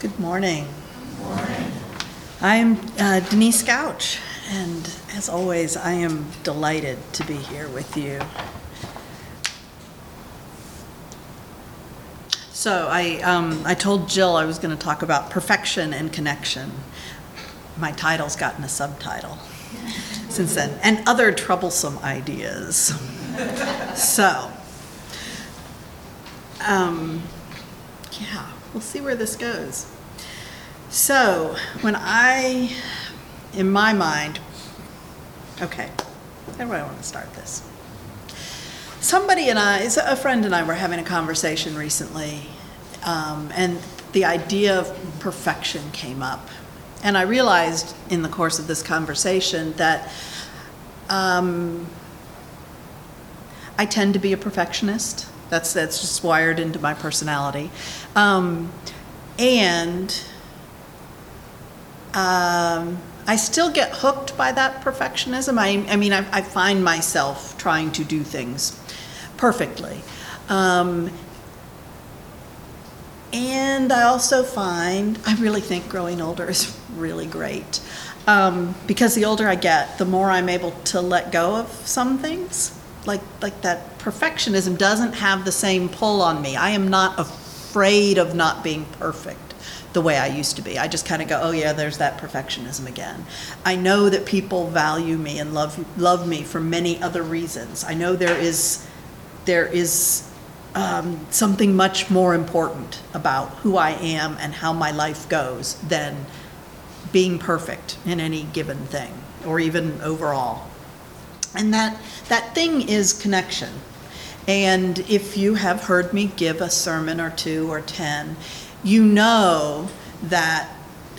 Good morning. Good morning. I'm uh, Denise Gyauch, and as always, I am delighted to be here with you. So I, um, I told Jill I was going to talk about perfection and connection. My title's gotten a subtitle since then, and other troublesome ideas. So, um, yeah, we'll see where this goes. So, when I, in my mind, okay, how do I want to start this? Somebody and I, a friend and I were having a conversation recently, um, and the idea of perfection came up. And I realized in the course of this conversation that um, I tend to be a perfectionist. That's that's just wired into my personality, um, and um, I still get hooked by that perfectionism. I, I mean, I, I find myself trying to do things perfectly. Um, and I also find, I really think growing older is really great. Um, because the older I get, the more I'm able to let go of some things. Like, like that perfectionism doesn't have the same pull on me. I am not afraid of not being perfect the way I used to be. I just kind of go, oh yeah, there's that perfectionism again. I know that people value me and love love me for many other reasons. I know there is there is um, something much more important about who I am and how my life goes than being perfect in any given thing or even overall. And that that thing is connection. And if you have heard me give a sermon or two or 10, you know that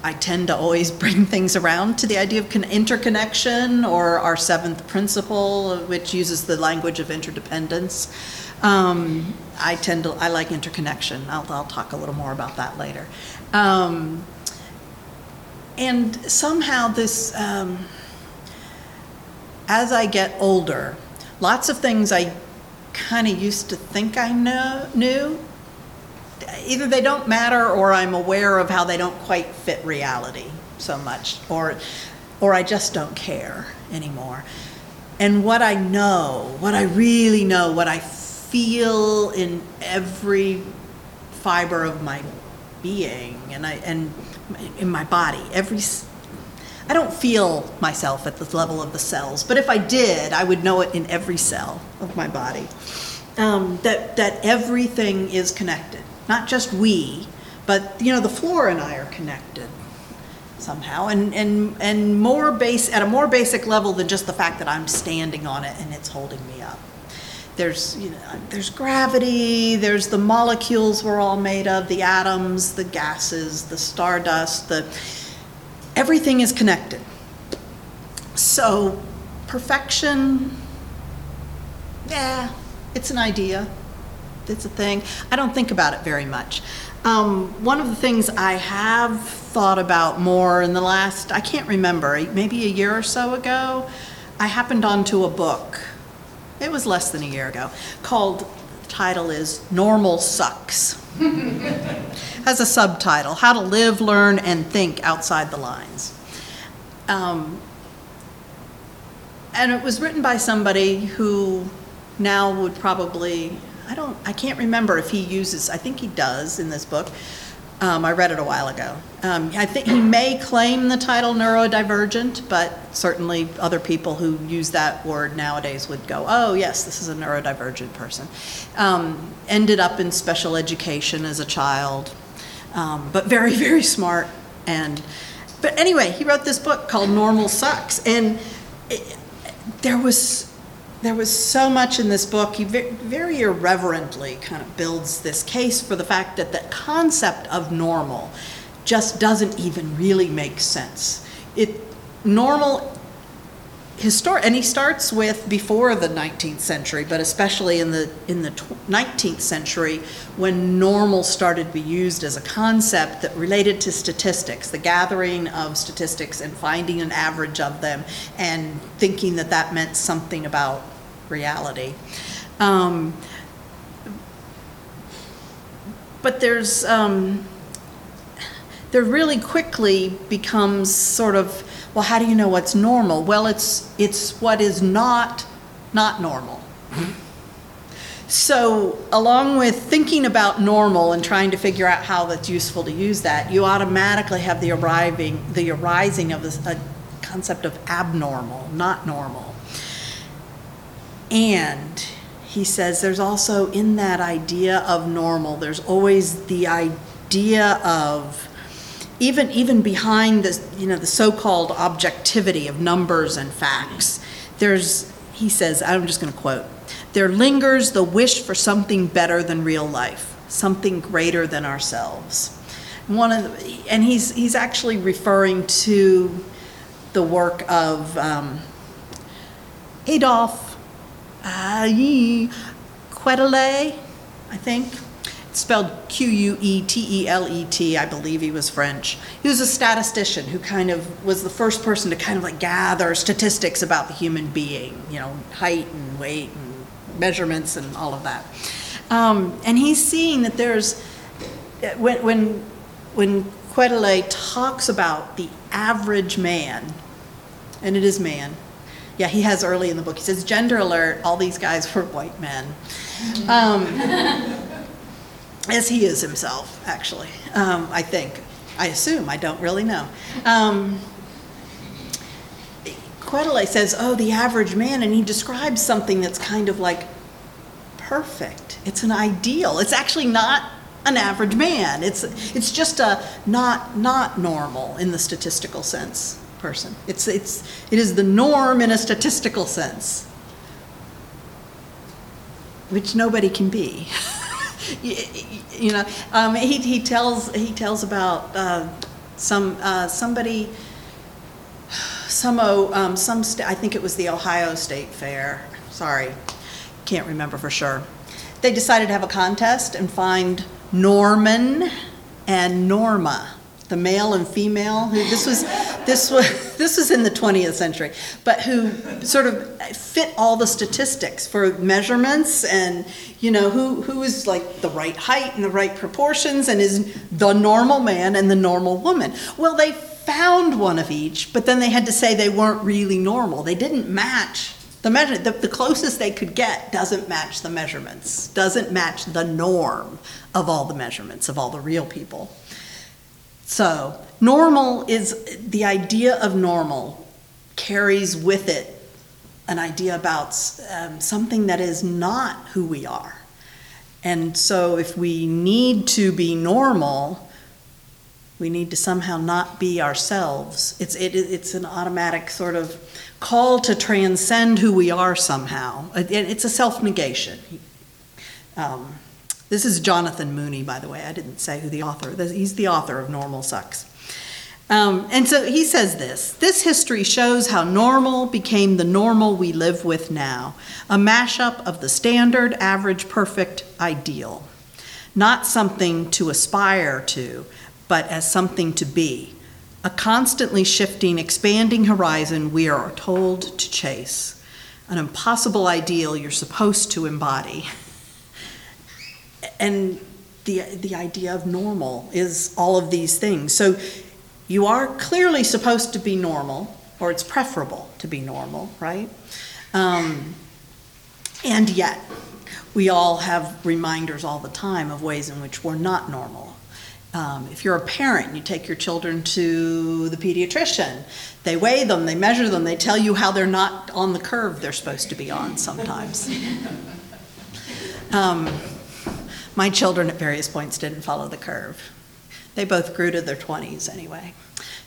I tend to always bring things around to the idea of con- interconnection or our seventh principle, which uses the language of interdependence. Um, I tend to, I like interconnection. I'll, I'll talk a little more about that later. Um, and somehow this, um, as I get older, lots of things I kind of used to think I know, knew, either they don't matter or I'm aware of how they don't quite fit reality so much, or, or I just don't care anymore. And what I know, what I really know, what I feel in every fiber of my being and I and in my body, every I don't feel myself at the level of the cells, but if I did, I would know it in every cell of my body. Um, that that everything is connected, not just we, but you know the floor and I are connected somehow, and and and more base at a more basic level than just the fact that I'm standing on it and it's holding me up. There's you know there's gravity, there's the molecules we're all made of, the atoms, the gases, the stardust, the everything is connected. So, perfection, yeah, it's an idea. It's a thing. I don't think about it very much. Um, one of the things I have thought about more in the last, I can't remember, maybe a year or so ago, I happened onto a book. It was less than a year ago, called, the title is Normal Sucks has a subtitle How to Live, Learn, and Think Outside the Lines. Um, and it was written by somebody who now would probably, I don't, I can't remember if he uses, I think he does in this book. Um, I read it a while ago. Um, I think he may claim the title neurodivergent, but certainly other people who use that word nowadays would go, oh, yes, this is a neurodivergent person. Um, ended up in special education as a child, um, but very, very smart. And, but anyway, he wrote this book called Normal Sucks. And it, there was there was so much in this book. He very irreverently kind of builds this case for the fact that the concept of normal just doesn't even really make sense. It normal historic, and he starts with before the 19th century, but especially in the in the tw- 19th century when normal started to be used as a concept that related to statistics, the gathering of statistics and finding an average of them, and thinking that that meant something about reality. Um, but there's um, there really quickly becomes sort of, well, how do you know what's normal? Well, it's, it's what is not, not normal. So, along with thinking about normal and trying to figure out how that's useful to use that, you automatically have the arriving, the arising of this, a concept of abnormal, not normal. And he says there's also in that idea of normal, there's always the idea of even even behind the you know the so-called objectivity of numbers and facts. There's he says I'm just going to quote there lingers the wish for something better than real life, something greater than ourselves. One of the, and he's he's actually referring to the work of um, Adolf uh, Quetelet, I think. Spelled Q U E T E L E T. I believe he was French. He was a statistician who kind of was the first person to kind of like gather statistics about the human being, you know, height and weight and measurements and all of that. Um, and he's seeing that there's, when, when, when Quetelet talks about the average man, and it is man, yeah, he has early in the book, he says, gender alert, all these guys were white men. Um, as he is himself, actually, um, I think. I assume, I don't really know. Um, Quetelet says, oh, the average man, and he describes something that's kind of like perfect. It's an ideal. It's actually not an average man. It's, it's just a not, not normal in the statistical sense person. It's, it's, it is the norm in a statistical sense, which nobody can be. you, know, um, he, he tells, he tells about uh, some, uh, somebody, some, um, some, I think it was the Ohio State Fair, sorry, can't remember for sure. They decided to have a contest and find Norman and Norma, the male and female. Who, this was, this was, this was in the 20th century, but who sort of fit all the statistics for measurements and you know who who is like the right height and the right proportions and is the normal man and the normal woman. Well, they found one of each, but then they had to say they weren't really normal. They didn't match the measure. The, the closest they could get doesn't match the measurements, doesn't match the norm of all the measurements of all the real people. So, normal is the idea of normal carries with it an idea about um, something that is not who we are. And so, if we need to be normal, we need to somehow not be ourselves. It's, it, it's an automatic sort of call to transcend who we are somehow. It's a self negation. Um, this is Jonathan Mooney, by the way. I didn't say who the author. He's the author of Normal Sucks. Um, and so he says this this history shows how normal became the normal we live with now, a mashup of the standard, average, perfect, ideal. Not something to aspire to, but as something to be. A constantly shifting, expanding horizon we are told to chase. An impossible ideal you're supposed to embody. And the, the idea of normal is all of these things. So you are clearly supposed to be normal, or it's preferable to be normal, right? Um, and yet, we all have reminders all the time of ways in which we're not normal. Um, if you're a parent, you take your children to the pediatrician. They weigh them, they measure them, they tell you how they're not on the curve they're supposed to be on sometimes. Um, my children at various points didn't follow the curve. They both grew to their 20s anyway.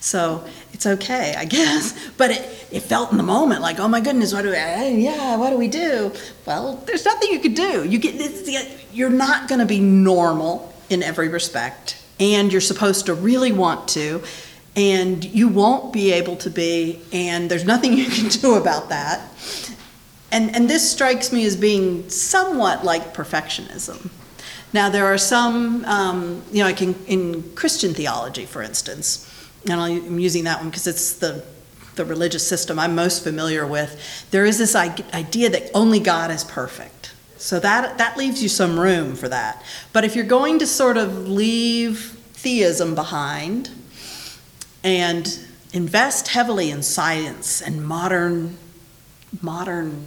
So it's okay, I guess. But it, it felt in the moment like, oh my goodness, what do we, yeah, what do we do? Well, there's nothing you could do. You get, you're not going to be normal in every respect and you're supposed to really want to, and you won't be able to be, and there's nothing you can do about that. And, and this strikes me as being somewhat like perfectionism. Now, there are some, um, you know, like in, in Christian theology, for instance, and I'm using that one because it's the, the religious system I'm most familiar with, there is this idea that only God is perfect. So that, that leaves you some room for that. But if you're going to sort of leave theism behind and invest heavily in science and modern modern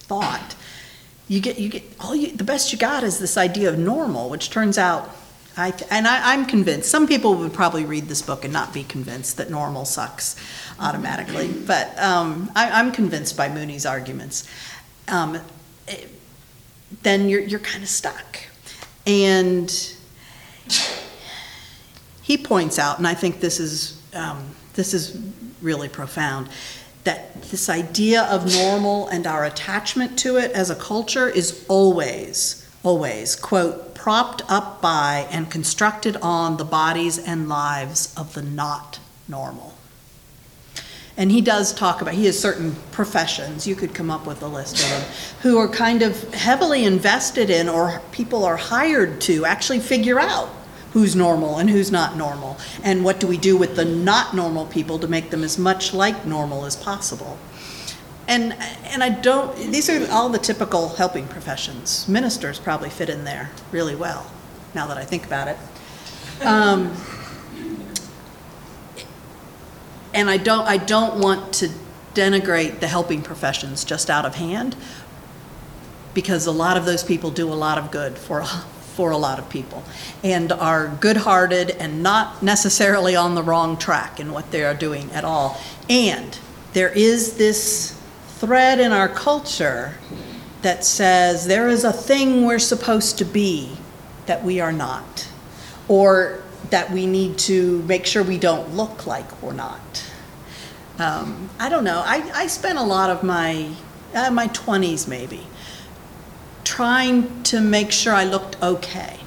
thought you get you get all you the best you got is this idea of normal which turns out I, and I, I'm convinced some people would probably read this book and not be convinced that normal sucks automatically. But um, I, I'm convinced by Mooney's arguments. Um, it- then you're, you're kind of stuck. And he points out, and I think this is, um, this is really profound, that this idea of normal and our attachment to it as a culture is always, always, quote, propped up by and constructed on the bodies and lives of the not normal. And he does talk about, he has certain professions, you could come up with a list of them, who are kind of heavily invested in, or people are hired to actually figure out who's normal and who's not normal. And what do we do with the not normal people to make them as much like normal as possible? And, and I don't, these are all the typical helping professions. Ministers probably fit in there really well, now that I think about it. Um, and I don't, I don't want to denigrate the helping professions just out of hand, because a lot of those people do a lot of good for, for a lot of people, and are good-hearted and not necessarily on the wrong track in what they are doing at all. And there is this thread in our culture that says there is a thing we're supposed to be that we are not, or that we need to make sure we don't look like we're not. Um, I don't know. I, I spent a lot of my uh, my 20s maybe trying to make sure I looked okay.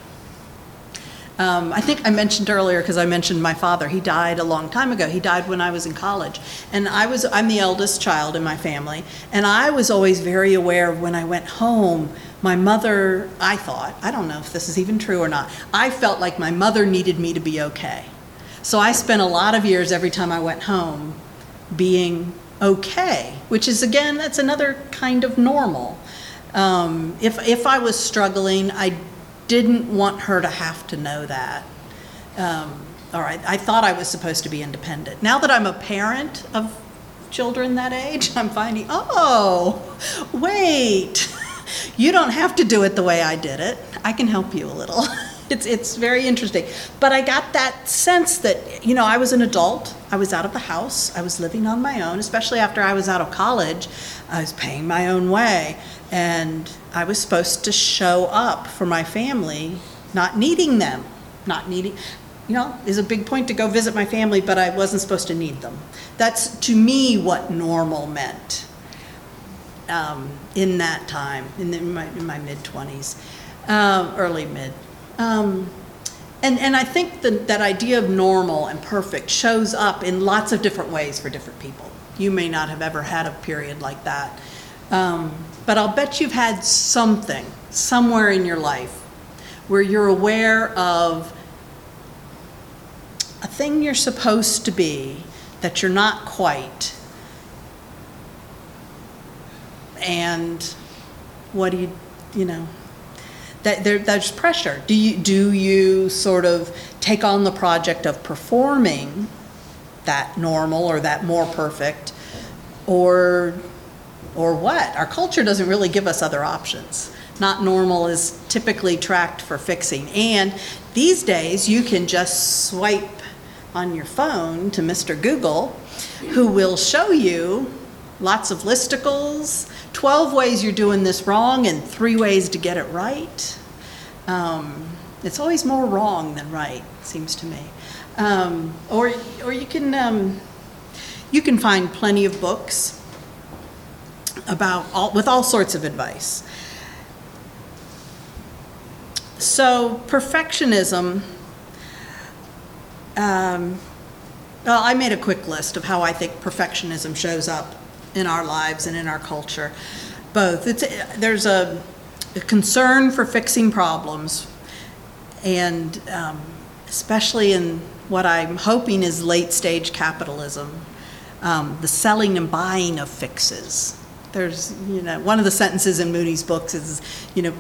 Um, I think I mentioned earlier because I mentioned my father. He died a long time ago. He died when I was in college, and I was I'm the eldest child in my family, and I was always very aware of when I went home. My mother, I thought, I don't know if this is even true or not. I felt like my mother needed me to be okay, so I spent a lot of years every time I went home being okay, which is again that's another kind of normal. Um, if if I was struggling, I didn't want her to have to know that. Um, all right, I thought I was supposed to be independent. Now that I'm a parent of children that age, I'm finding, oh, wait, you don't have to do it the way I did it. I can help you a little. It's, it's very interesting. But I got that sense that, you know, I was an adult. I was out of the house. I was living on my own, especially after I was out of college. I was paying my own way. And I was supposed to show up for my family, not needing them, not needing, you know, is a big point to go visit my family, but I wasn't supposed to need them. That's to me what normal meant um, in that time, in, the, in my, my mid 20s, um, early mid. Um, and, and I think that that idea of normal and perfect shows up in lots of different ways for different people. You may not have ever had a period like that. Um, but I'll bet you've had something somewhere in your life where you're aware of a thing you're supposed to be that you're not quite. And what do you, you know, that there, there's pressure. Do you, do you sort of take on the project of performing that normal or that more perfect? Or, or what? Our culture doesn't really give us other options. Not normal is typically tracked for fixing. And these days, you can just swipe on your phone to Mr. Google, who will show you lots of listicles, 12 ways you're doing this wrong, and three ways to get it right. Um, it's always more wrong than right, seems to me. Um, or, or you can, um, you can find plenty of books about all, with all sorts of advice. So perfectionism. Um, well, I made a quick list of how I think perfectionism shows up in our lives and in our culture. Both. It's, there's a, a concern for fixing problems, and um, especially in what I'm hoping is late stage capitalism, um, the selling and buying of fixes. There's, you know, one of the sentences in Mooney's books is, you know,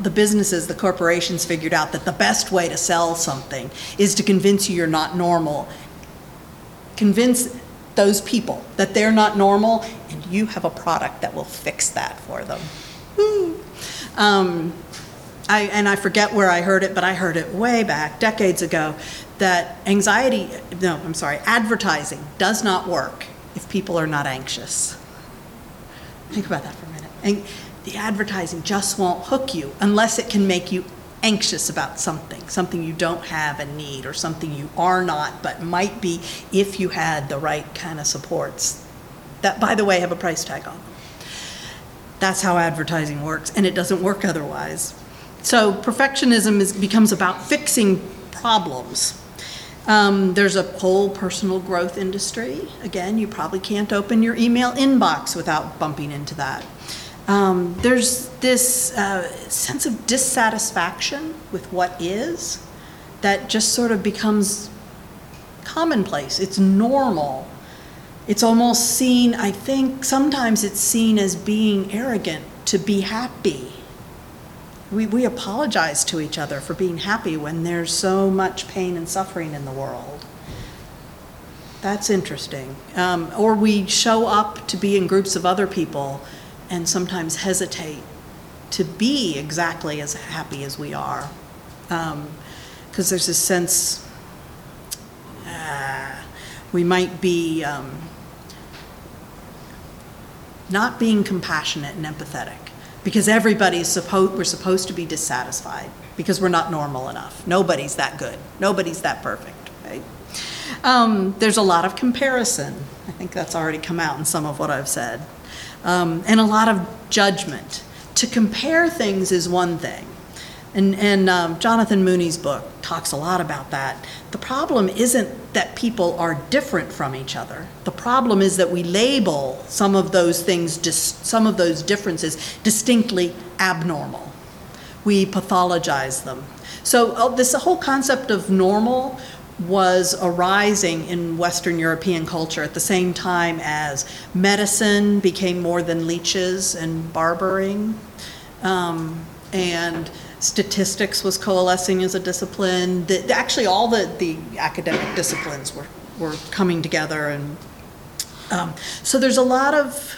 the businesses, the corporations figured out that the best way to sell something is to convince you you're not normal. Convince those people that they're not normal, and you have a product that will fix that for them. Um, I, and I forget where I heard it, but I heard it way back, decades ago, that anxiety, no, I'm sorry, advertising does not work if people are not anxious. Think about that for a minute. And the advertising just won't hook you unless it can make you anxious about something, something you don't have and need, or something you are not but might be if you had the right kind of supports. That, by the way, have a price tag on them. That's how advertising works, and it doesn't work otherwise. So perfectionism is, becomes about fixing problems. Um, there's a whole personal growth industry. Again, you probably can't open your email inbox without bumping into that. Um, there's this uh, sense of dissatisfaction with what is that just sort of becomes commonplace. It's normal. It's almost seen, I think, sometimes it's seen as being arrogant to be happy. We, we apologize to each other for being happy when there's so much pain and suffering in the world. That's interesting. Um, or we show up to be in groups of other people and sometimes hesitate to be exactly as happy as we are. Because there's a sense uh, we might be um, not being compassionate and empathetic because everybody's supposed we're supposed to be dissatisfied because we're not normal enough. Nobody's that good. Nobody's that perfect right? Um, there's a lot of comparison. I think that's already come out in some of what i've said um, and a lot of judgment to compare things is one thing and, and um, Jonathan Mooney's book talks a lot about that. The problem isn't that people are different from each other. The problem is that we label some of those things, dis- some of those differences, distinctly abnormal. We pathologize them. So, uh, this whole concept of normal was arising in Western European culture at the same time as medicine became more than leeches and barbering. Um, and statistics was coalescing as a discipline. Actually, all the, the academic disciplines were, were coming together. And um, so there's a lot of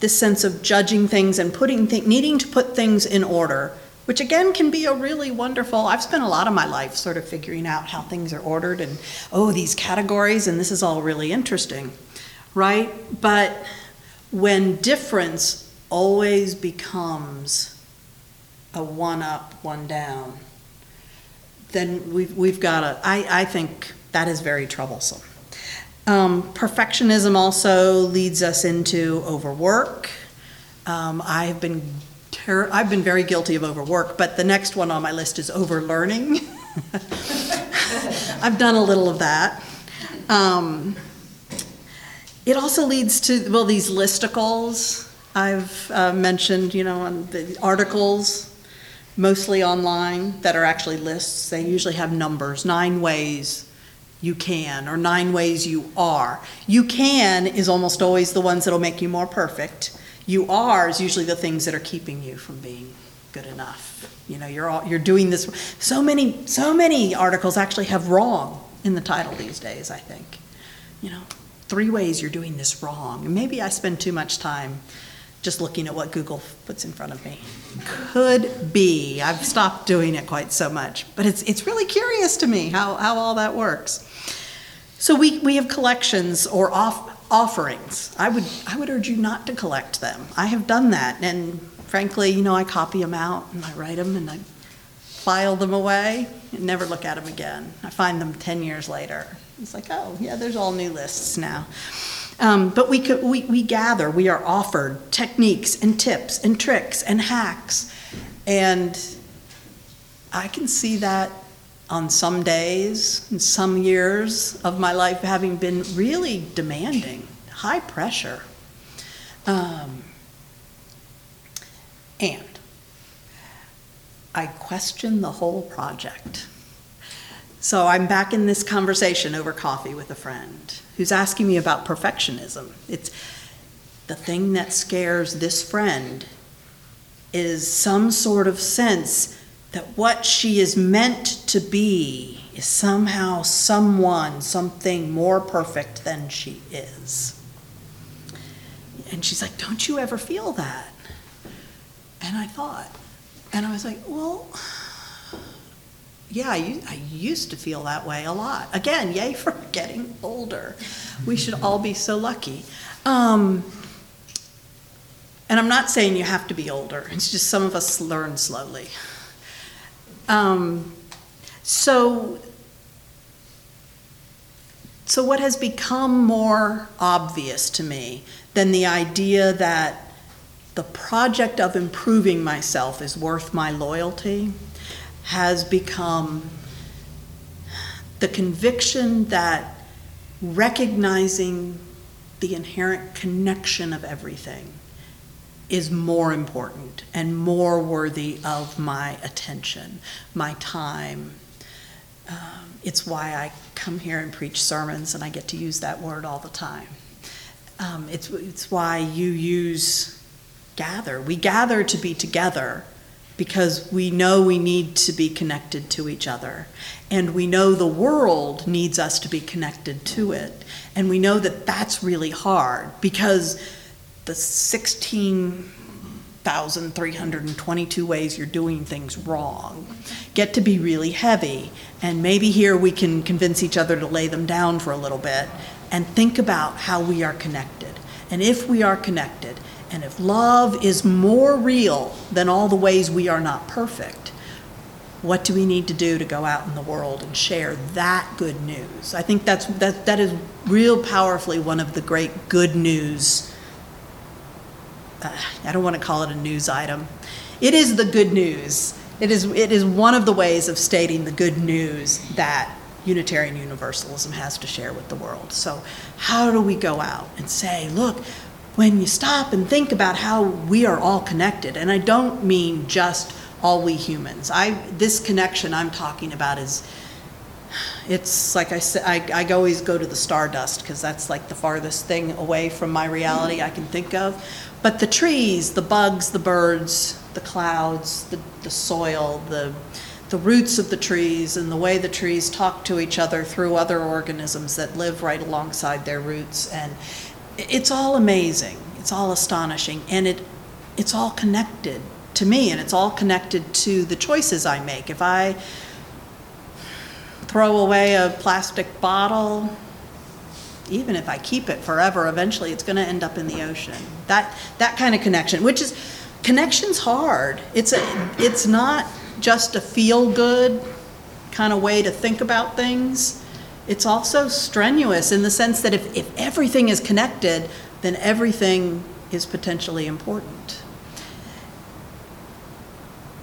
this sense of judging things and putting th- needing to put things in order, which again can be a really wonderful. I've spent a lot of my life sort of figuring out how things are ordered and oh, these categories, and this is all really interesting, right? But when difference always becomes a one up, one down, then we've, we've got to, I, I think that is very troublesome. Um, perfectionism also leads us into overwork. Um, I've been ter- I've been very guilty of overwork, but the next one on my list is overlearning. I've done a little of that. Um, it also leads to well these listicles I've uh, mentioned, you know, on the articles mostly online that are actually lists. They usually have numbers, nine ways you can, or nine ways you are. You can is almost always the ones that'll make you more perfect. You are is usually the things that are keeping you from being good enough. You know, you're all, you're doing this. So many so many articles actually have wrong in the title these days. I think, you know, three ways you're doing this wrong. And maybe I spend too much time just looking at what Google puts in front of me. Could be. I've stopped doing it quite so much, but it's, it's really curious to me how, how all that works. So we, we have collections or off, offerings. I would, I would urge you not to collect them. I have done that, and frankly, you know, I copy them out and I write them and I file them away and never look at them again. I find them 10 years later. It's like, oh, yeah, there's all new lists now. Um, but we, could, we, we gather, we are offered techniques and tips and tricks and hacks. And I can see that on some days, in some years of my life, having been really demanding, high pressure. Um, and I question the whole project. So I'm back in this conversation over coffee with a friend who's asking me about perfectionism. It's the thing that scares this friend is some sort of sense that what she is meant to be is somehow someone, something more perfect than she is. And she's like, Don't you ever feel that? And I thought, and I was like, Well, yeah, I used to feel that way a lot. Again, yay for getting older. We should all be so lucky. Um, and I'm not saying you have to be older, it's just some of us learn slowly. Um, so, so what has become more obvious to me than the idea that the project of improving myself is worth my loyalty has become the conviction that recognizing the inherent connection of everything is more important and more worthy of my attention, my time. Um, it's why I come here and preach sermons, and I get to use that word all the time. Um, it's, it's why you use gather. We gather to be together because we know we need to be connected to each other. And we know the world needs us to be connected to it. And we know that that's really hard because the 16,322 ways you're doing things wrong get to be really heavy. And maybe here we can convince each other to lay them down for a little bit and think about how we are connected. And if we are connected, and if love is more real than all the ways we are not perfect, what do we need to do to go out in the world and share that good news? I think that's that that is real powerfully one of the great good news. I don't want to call it a news item. It is the good news. It is it is one of the ways of stating the good news that Unitarian Universalism has to share with the world. So, how do we go out and say, look, when you stop and think about how we are all connected, and I don't mean just all we humans. I this connection I'm talking about is it's like I said I, I always go to the stardust because that's like the farthest thing away from my reality I can think of. But the trees, the bugs, the birds, the clouds, the, the soil, the the roots of the trees and the way the trees talk to each other through other organisms that live right alongside their roots. And it's all amazing. It's all astonishing. And it it's all connected to me and it's all connected to the choices i make. If i throw away a plastic bottle even if i keep it forever eventually it's going to end up in the ocean. That that kind of connection which is connection's hard. It's a it's not just a feel good kind of way to think about things. It's also strenuous in the sense that if, if everything is connected then everything is potentially important.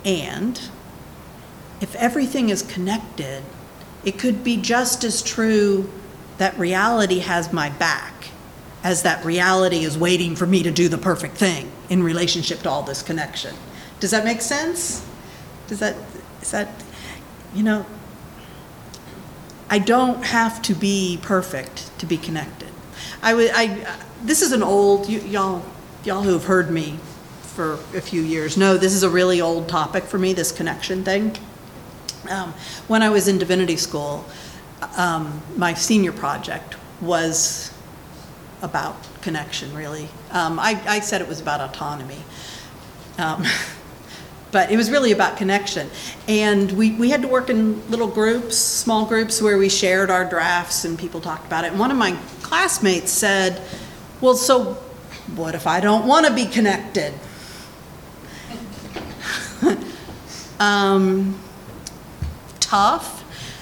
And if everything is connected, it could be just as true that reality has my back as that reality is waiting for me to do the perfect thing in relationship to all this connection. Does that make sense? Does that, is that, you know, I don't have to be perfect to be connected. I would, I, this is an old, you, y'all, y'all who have heard me for a few years know this is a really old topic for me, this connection thing. Um, when I was in divinity school, um, my senior project was about connection, really. Um, I, I said it was about autonomy. Um, but it was really about connection. And we, we had to work in little groups, small groups, where we shared our drafts and people talked about it. And one of my classmates said, Well, so what if I don't want to be connected? um, tough.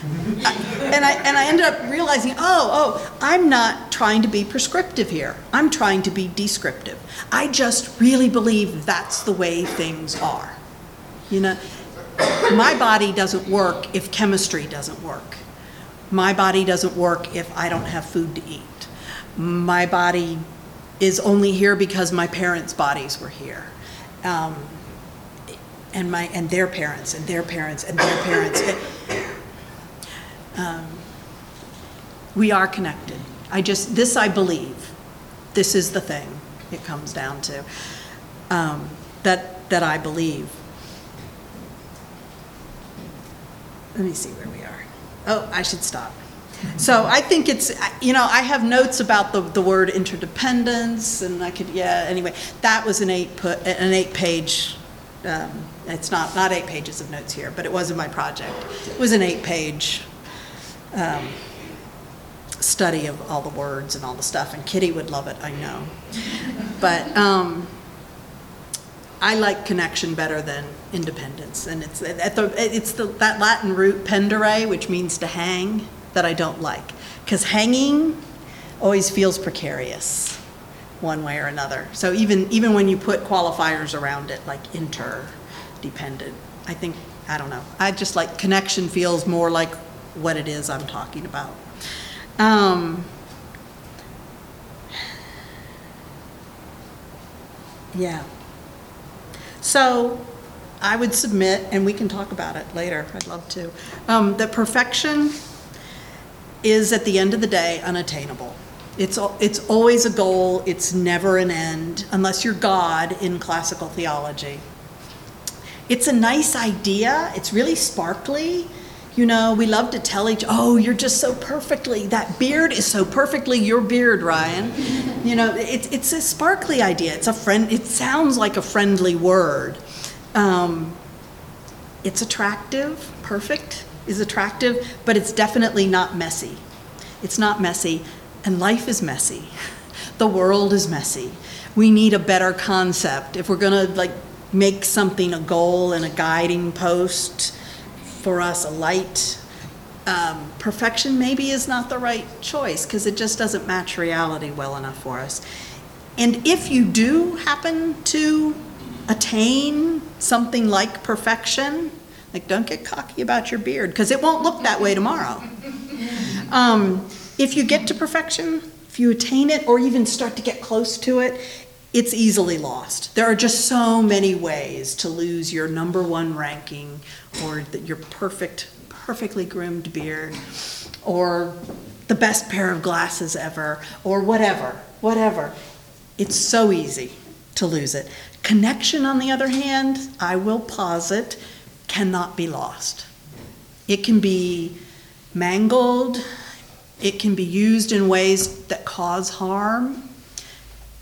And I and I ended up realizing, oh, oh, I'm not trying to be prescriptive here. I'm trying to be descriptive. I just really believe that's the way things are. You know, my body doesn't work if chemistry doesn't work. My body doesn't work if I don't have food to eat. My body is only here because my parents' bodies were here. Um, and my and their parents and their parents and their parents. Um, we are connected. I just this I believe. This is the thing. It comes down to um, that that I believe. Let me see where we are. Oh, I should stop. So I think it's, you know, I have notes about the, the word interdependence, and I could, yeah, anyway, that was an eight put, an eight-page, um, it's not, not eight pages of notes here, but it was in my project. It was an eight-page, um, study of all the words and all the stuff, and Kitty would love it, I know. But, um, I like connection better than independence, and it's at the it's the that Latin root pendere, which means to hang, that I don't like, because hanging always feels precarious, one way or another. So even even when you put qualifiers around it, like interdependent, I think I don't know. I just like connection feels more like what it is I'm talking about. Um, yeah. So I would submit, and we can talk about it later, I'd love to, um, that perfection is at the end of the day unattainable. It's, it's always a goal, it's never an end, unless you're God in classical theology. It's a nice idea, it's really sparkly. You know, we love to tell each, oh, you're just so perfectly, that beard is so perfectly your beard, Ryan. You know, it's, it's a sparkly idea. It's a friend, it sounds like a friendly word. Um, it's attractive, perfect is attractive, but it's definitely not messy. It's not messy, and life is messy. The world is messy. We need a better concept. If we're gonna like make something a goal and a guiding post for us, a light, um, perfection maybe is not the right choice because it just doesn't match reality well enough for us. And if you do happen to attain something like perfection, like don't get cocky about your beard because it won't look that way tomorrow. Um, if you get to perfection, if you attain it or even start to get close to it, it's easily lost. There are just so many ways to lose your number one ranking or the, your perfect, perfectly groomed beard or the best pair of glasses ever or whatever, whatever. It's so easy to lose it. Connection, on the other hand, I will posit, cannot be lost. It can be mangled, it can be used in ways that cause harm,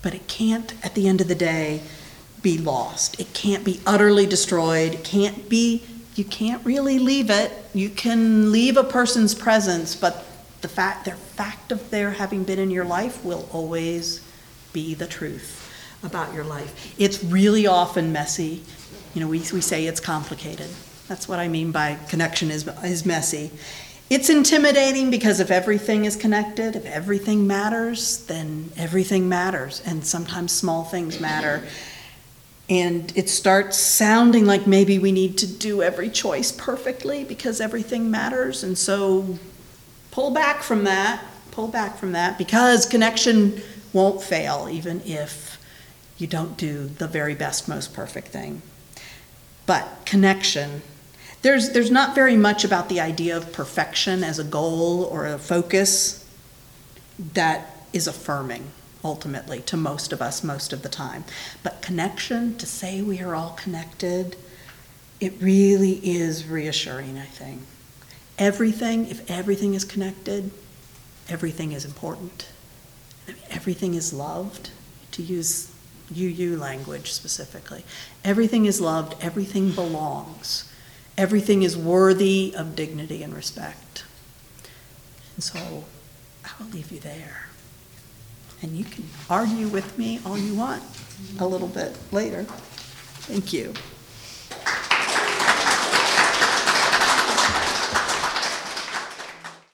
but it can't, at the end of the day, be lost. It can't be utterly destroyed. Can't be, you can't really leave it. You can leave a person's presence, but the fact, their fact of their having been in your life will always be the truth about your life. It's really often messy. You know, we, we say it's complicated. That's what I mean by connection is, is messy. It's intimidating because if everything is connected, if everything matters, then everything matters. And sometimes small things matter. And it starts sounding like maybe we need to do every choice perfectly because everything matters. And so pull back from that, pull back from that because connection won't fail even if you don't do the very best, most perfect thing. But connection, there's, there's not very much about the idea of perfection as a goal or a focus that is affirming ultimately to most of us most of the time. But connection, to say we are all connected, it really is reassuring, I think. Everything, if everything is connected, everything is important. Everything is loved, to use UU language specifically. Everything is loved, everything belongs. Everything is worthy of dignity and respect. And so I will leave you there. And you can argue with me all you want a little bit later. Thank you.